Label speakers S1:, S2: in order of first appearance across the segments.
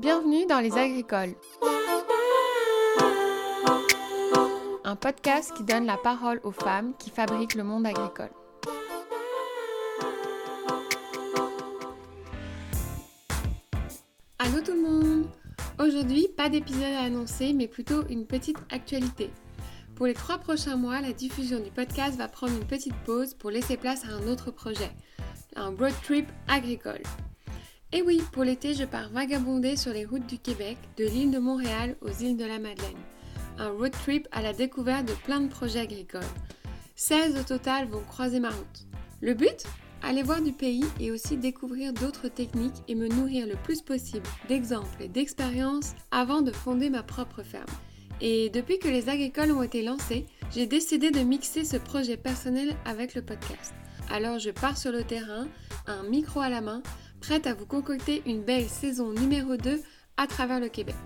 S1: Bienvenue dans Les Agricoles. Un podcast qui donne la parole aux femmes qui fabriquent le monde agricole. Allô tout le monde Aujourd'hui, pas d'épisode à annoncer, mais plutôt une petite actualité. Pour les trois prochains mois, la diffusion du podcast va prendre une petite pause pour laisser place à un autre projet, un road trip agricole. Et oui, pour l'été, je pars vagabonder sur les routes du Québec, de l'île de Montréal aux îles de la Madeleine. Un road trip à la découverte de plein de projets agricoles. 16 au total vont croiser ma route. Le but? Aller voir du pays et aussi découvrir d'autres techniques et me nourrir le plus possible d'exemples et d'expériences avant de fonder ma propre ferme. Et depuis que les agricoles ont été lancés, j'ai décidé de mixer ce projet personnel avec le podcast. Alors je pars sur le terrain, un micro à la main, prête à vous concocter une belle saison numéro 2 à travers le Québec.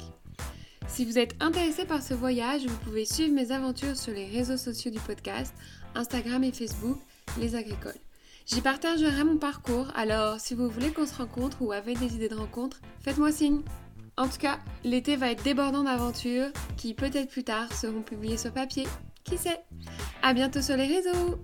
S1: Si vous êtes intéressé par ce voyage, vous pouvez suivre mes aventures sur les réseaux sociaux du podcast, Instagram et Facebook, Les Agricoles. J'y partagerai mon parcours, alors si vous voulez qu'on se rencontre ou avez des idées de rencontre, faites-moi signe. En tout cas, l'été va être débordant d'aventures qui peut-être plus tard seront publiées sur papier. Qui sait? À bientôt sur les réseaux